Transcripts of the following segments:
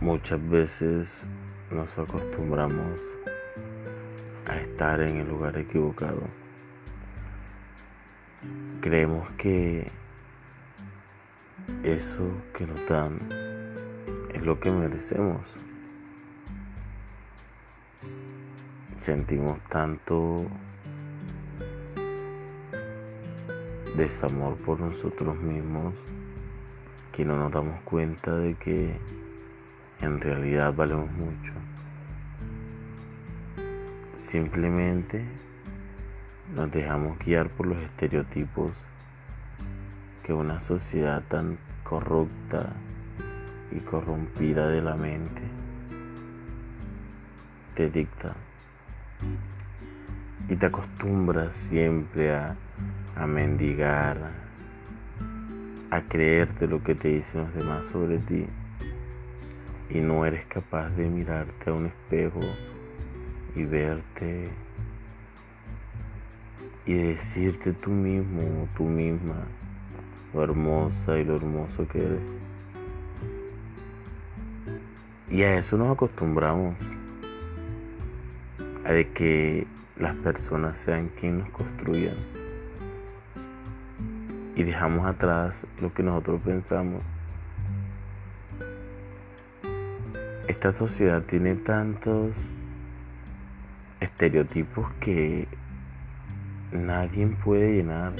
Muchas veces nos acostumbramos a estar en el lugar equivocado. Creemos que eso que nos dan es lo que merecemos. Sentimos tanto desamor por nosotros mismos que no nos damos cuenta de que en realidad valemos mucho. Simplemente nos dejamos guiar por los estereotipos que una sociedad tan corrupta y corrompida de la mente te dicta. Y te acostumbras siempre a, a mendigar, a creerte lo que te dicen los demás sobre ti y no eres capaz de mirarte a un espejo y verte y decirte tú mismo o tú misma lo hermosa y lo hermoso que eres. Y a eso nos acostumbramos, a de que las personas sean quien nos construyan y dejamos atrás lo que nosotros pensamos. Esta sociedad tiene tantos estereotipos que nadie puede llenar.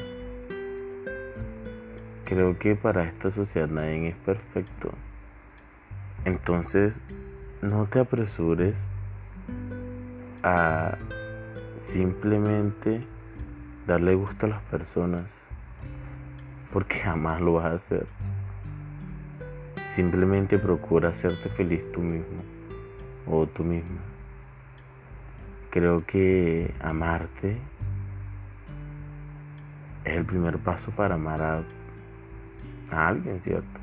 Creo que para esta sociedad nadie es perfecto. Entonces, no te apresures a simplemente darle gusto a las personas porque jamás lo vas a hacer. Simplemente procura hacerte feliz tú mismo o tú misma. Creo que amarte es el primer paso para amar a, alguien, ¿cierto?